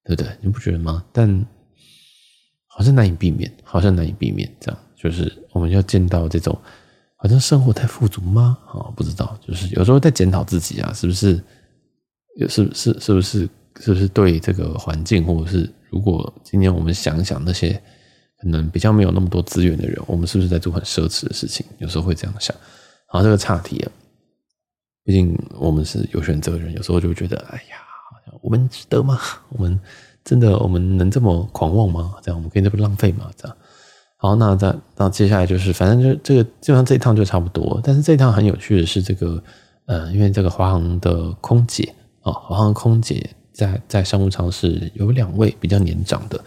对不对？你不觉得吗？但好像难以避免，好像难以避免，这样就是我们要见到这种好像生活太富足吗？啊，不知道，就是有时候在检讨自己啊，是不是？是不是？是不是？是不是对这个环境，或者是如果今天我们想一想那些。可能比较没有那么多资源的人，我们是不是在做很奢侈的事情？有时候会这样想。好，这个岔题啊。毕竟我们是有选择的人，有时候就觉得，哎呀，我们值得吗？我们真的，我们能这么狂妄吗？这样我们可以这么浪费吗？这样。好，那再那接下来就是，反正就这个，基本上这一趟就差不多。但是这一趟很有趣的是，这个，呃，因为这个华航的空姐啊，华航空姐在在商务舱是有两位比较年长的。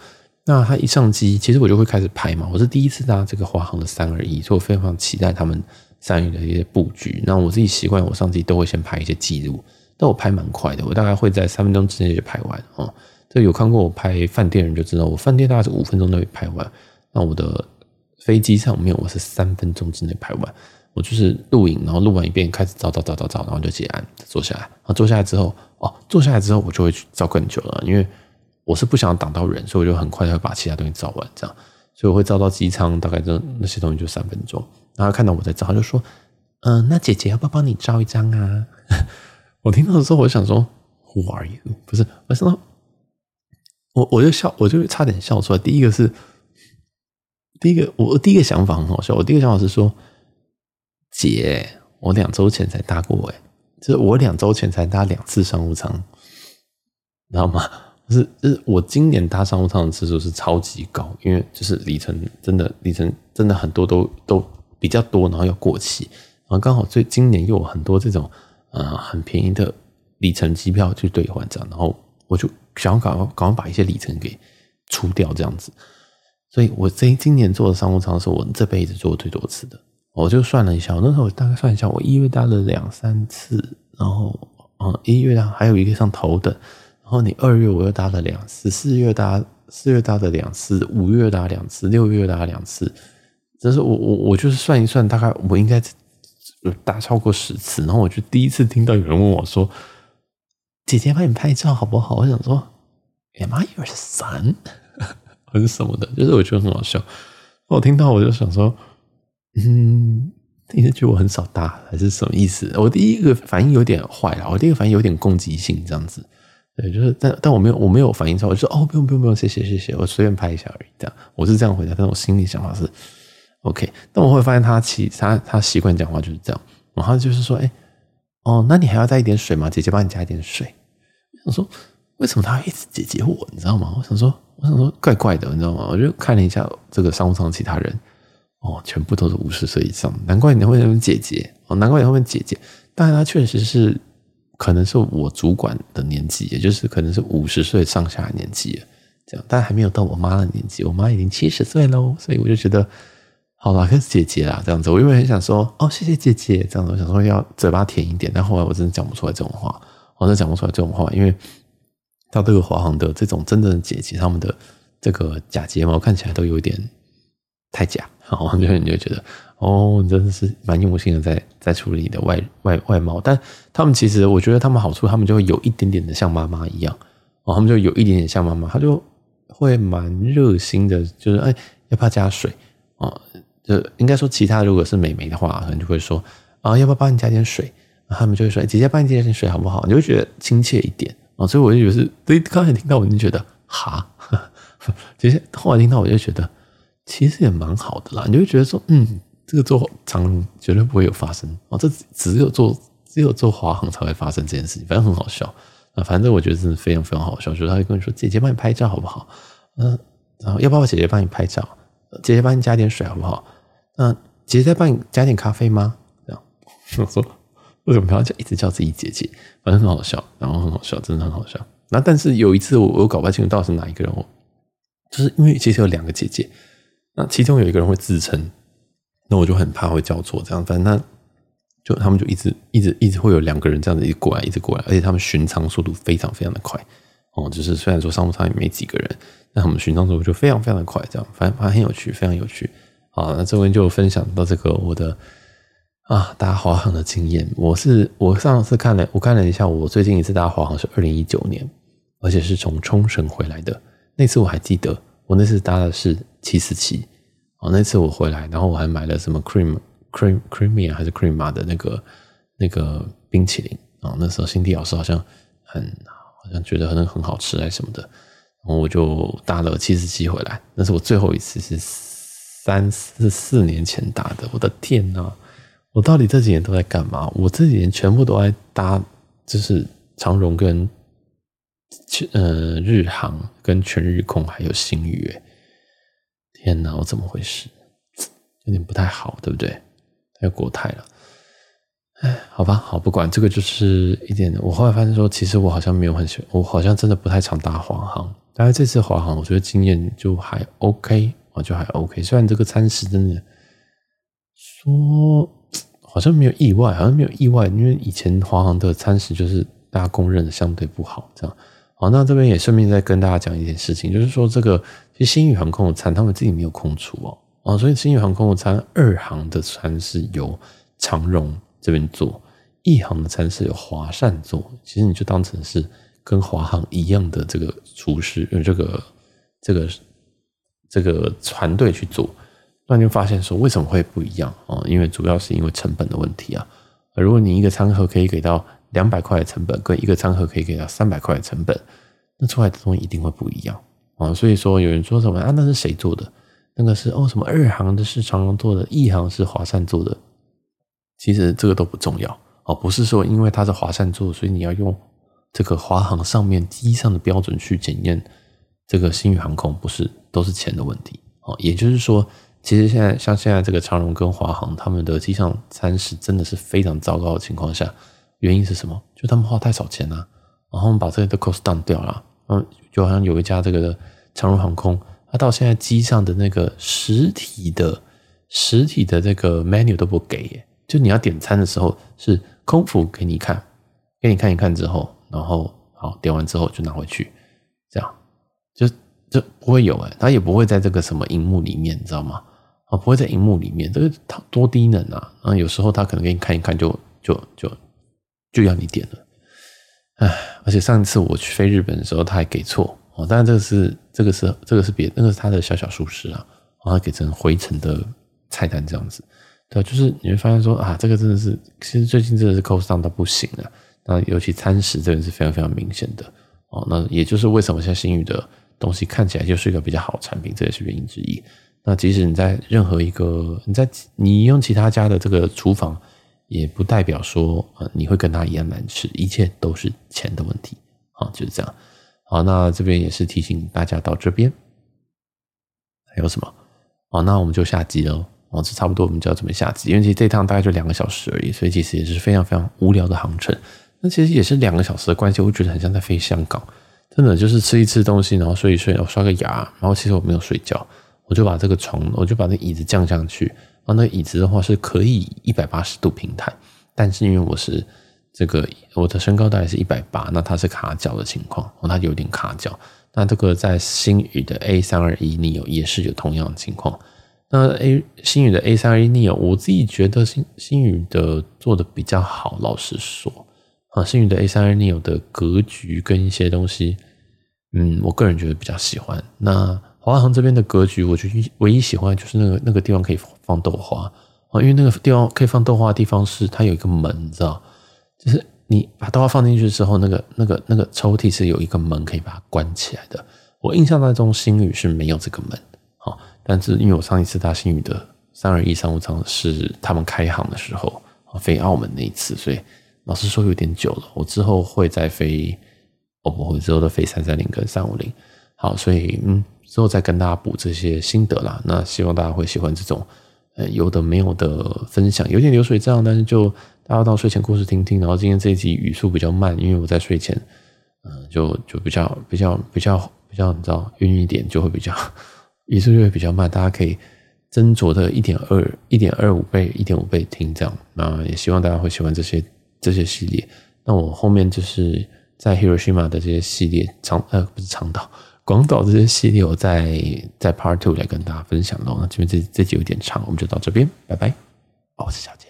那他一上机，其实我就会开始拍嘛。我是第一次搭这个华航的三二一，所以我非常期待他们三二的一些布局。那我自己习惯，我上机都会先拍一些记录。但我拍蛮快的，我大概会在三分钟之内就拍完哦。这有看过我拍饭店人就知道，我饭店大概是五分钟都会拍完。那我的飞机上面我是三分钟之内拍完。我就是录影，然后录完一遍，开始照照照照照，然后就结案，坐下来。然后坐下来之后，哦，坐下来之后我就会去照更久了，因为。我是不想挡到人，所以我就很快就会把其他东西照完，这样，所以我会照到机舱，大概这那些东西就三分钟。然后看到我在照，他就说：“嗯、那姐姐要不要帮你照一张啊？” 我听到的时候，我想说：“Who are you？” 不是，我说我我就笑，我就差点笑出来。第一个是第一个，我第一个想法很好笑。我第一个想法是说：“姐，我两周前才搭过，诶，就是我两周前才搭两次商务舱，你知道吗？”就是就，是我今年搭商务舱的次数是超级高，因为就是里程真的里程真的很多都都比较多，然后要过期，然后刚好最今年又有很多这种呃很便宜的里程机票去兑换这样，然后我就想要赶快赶快把一些里程给出掉这样子，所以我这今年坐的商务舱是我这辈子坐的最多次的，我就算了一下，我那时候我大概算一下，我一月搭了两三次，然后嗯一月搭还有一个上头等。然后你二月我又搭了两次，四月搭四月搭了两次，五月搭两次，六月搭两次，这是我我我就是算一算，大概我应该有搭超过十次。然后我就第一次听到有人问我说：“姐姐帮你拍照好不好？”我想说：“Am I your son？” 很什么的，就是我觉得很好笑。我听到我就想说：“嗯，你是觉得我很少搭还是什么意思？我第一个反应有点坏了，我第一个反应有点攻击性这样子。对，就是但但我没有我没有反应出来，我就说哦不用不用不用，谢谢谢谢，我随便拍一下而已。这样我是这样回答，但是我心里想法是 OK。但我会发现他其他他习惯讲话就是这样，然后就是说哎哦，那你还要带一点水吗？姐姐帮你加一点水。我说为什么他一直姐姐我？你知道吗？我想说我想说怪怪的，你知道吗？我就看了一下这个商务舱其他人。哦，全部都是五十岁以上，难怪你会问姐姐哦，难怪你会问姐姐。但是他确实是可能是我主管的年纪，也就是可能是五十岁上下年纪这样，但还没有到我妈的年纪，我妈已经七十岁喽，所以我就觉得好啦，可是姐姐啦，这样子，我因为很想说哦，谢谢姐姐，这样子，我想说要嘴巴甜一点，但后来我真的讲不出来这种话，我真的讲不出来这种话，因为到这个华航的这种真正的姐姐，他们的这个假睫毛看起来都有点太假。然后你就觉得哦，你真的是蛮用心的在在处理你的外外外貌。但他们其实，我觉得他们好处，他们就会有一点点的像妈妈一样哦，他们就有一点点像妈妈，他就会蛮热心的，就是哎，要不要加水？就应该说，其他如果是美眉的话，可能就会说啊，要不要帮你加点水？他们就会说，姐姐帮你加点水好不好？你就会觉得亲切一点啊。所以我就觉得是，所以刚才听到我就觉得哈，其实后来听到我就觉得。其实也蛮好的啦，你就会觉得说，嗯，这个做长绝对不会有发生啊，这只有做只有做华航才会发生这件事情，反正很好笑啊，反正我觉得真的非常非常好笑，就是他会跟你说，姐姐帮你拍照好不好？嗯，然后要不要姐姐帮你拍照？姐姐帮你加点水好不好？嗯，姐姐再帮你加点咖啡吗？这样 我说为什么要叫一直叫自己姐姐？反正很好笑，然后很好笑，真的很好笑。那但是有一次我我搞不清楚到底是哪一个人，我就是因为其实有两个姐姐。那其中有一个人会自称，那我就很怕会叫错这样，反正那就他们就一直一直一直会有两个人这样子一直过来一直过来，而且他们巡舱速度非常非常的快哦，就是虽然说商务舱也没几个人，但他们巡舱速度就非常非常的快，这样反正反正很有趣，非常有趣。好，那这边就分享到这个我的啊搭华航的经验，我是我上次看了我看了一下，我最近一次搭华航是二零一九年，而且是从冲绳回来的，那次我还记得。我那次搭的是七四七，哦，那次我回来，然后我还买了什么 cream cream creamy 还是 cream 的那个那个冰淇淋啊，那时候辛迪老师好像很好像觉得很很好吃还是什么的，然后我就搭了七四七回来，那是我最后一次是三四四年前搭的，我的天呐，我到底这几年都在干嘛？我这几年全部都在搭，就是长荣跟。呃，日航跟全日空还有新宇，哎，天哪，我怎么回事？有点不太好，对不对？太国泰了，哎，好吧，好，不管这个，就是一点。我后来发现说，其实我好像没有很喜欢，我好像真的不太常搭华航。但是这次华航，我觉得经验就还 OK，我就还 OK。虽然这个餐食真的说好像没有意外，好像没有意外，因为以前华航的餐食就是大家公认的相对不好，这样。好，那这边也顺便再跟大家讲一件事情，就是说这个其实新宇航空的餐，他们自己没有空出哦，啊，所以新宇航空的餐，二航的餐是由长荣这边做，一航的餐是由华善做，其实你就当成是跟华航一样的这个厨师，呃，这个这个这个团队去做，那你就发现说为什么会不一样啊？因为主要是因为成本的问题啊，如果你一个餐盒可以给到。两百块的成本跟一个餐盒可以给到三百块的成本，那出来的东西一定会不一样啊！所以说有人说什么啊？那是谁做的？那个是哦什么二行的是长荣做的，一行是华善做的。其实这个都不重要哦，不是说因为它是华善做，所以你要用这个华航上面机上的标准去检验这个新宇航空，不是都是钱的问题哦。也就是说，其实现在像现在这个长荣跟华航他们的机上餐食真的是非常糟糕的情况下。原因是什么？就他们花太少钱了，然后我们把这个的 cost down 掉了。嗯，就好像有一家这个长荣航空，它到现在机上的那个实体的实体的这个 menu 都不给耶，就你要点餐的时候是空服给你看，给你看一看之后，然后好点完之后就拿回去，这不会有哎，它也不会在这个什么荧幕里面，你知道吗？啊，不会在荧幕里面，这个他多低能啊！啊，有时候他可能给你看一看就就就。就要你点了，唉，而且上一次我去飞日本的时候，他还给错哦。当然，这个是这个是这个是别那个是他的小小疏失啊，然后给成回程的菜单这样子。对，就是你会发现说啊，这个真的是，其实最近真的是 cost down 到不行了。那尤其餐食这个是非常非常明显的哦。那也就是为什么像新宇的东西看起来就是一个比较好的产品，这也是原因之一。那即使你在任何一个你在你用其他家的这个厨房，也不代表说呃你会跟他一样难吃，一切都是钱的问题啊，就是这样。好，那这边也是提醒大家到这边还有什么？哦，那我们就下机喽。哦，这差不多我们就要准备下机，因为其实这趟大概就两个小时而已，所以其实也是非常非常无聊的航程。那其实也是两个小时的关系，我觉得很像在飞香港。真的就是吃一吃东西，然后睡一睡，然后刷个牙，然后其实我没有睡觉，我就把这个床，我就把那椅子降上去。然后那椅子的话是可以一百八十度平躺，但是因为我是这个我的身高大概是一百八，那它是卡脚的情况，哦，它有点卡脚。那这个在星宇的 A 三二一 Neo 也是有同样的情况。那 A 星宇的 A 三二一 Neo，我自己觉得星星宇的做的比较好，老实说。啊，星宇的 A 三二 Neo 的格局跟一些东西，嗯，我个人觉得比较喜欢。那华航这边的格局，我觉得唯一喜欢就是那个那个地方可以放豆花啊，因为那个地方可以放豆花的地方是它有一个门，你知道，就是你把豆花放进去之后，那个那个那个抽屉是有一个门可以把它关起来的。我印象当中星宇是没有这个门，好，但是因为我上一次搭星宇的三二一商务舱是他们开航的时候啊飞澳门那一次，所以。老实说有点久了，我之后会再飞，我不会之后的飞三三零跟三五零，好，所以嗯，之后再跟大家补这些心得啦。那希望大家会喜欢这种呃有的没有的分享，有点流水账，但是就大家到睡前故事听听。然后今天这一集语速比较慢，因为我在睡前，嗯、就就比较比较比较比较你知道晕一点，就会比较语速就会比较慢，大家可以斟酌的一点二一点二五倍一点五倍听这样。那也希望大家会喜欢这些。这些系列，那我后面就是在 Hiroshima 的这些系列长呃不是长岛广岛这些系列，我在在 Part Two 来跟大家分享喽。那这边这这集有点长，我们就到这边，拜拜。哦，我是小杰。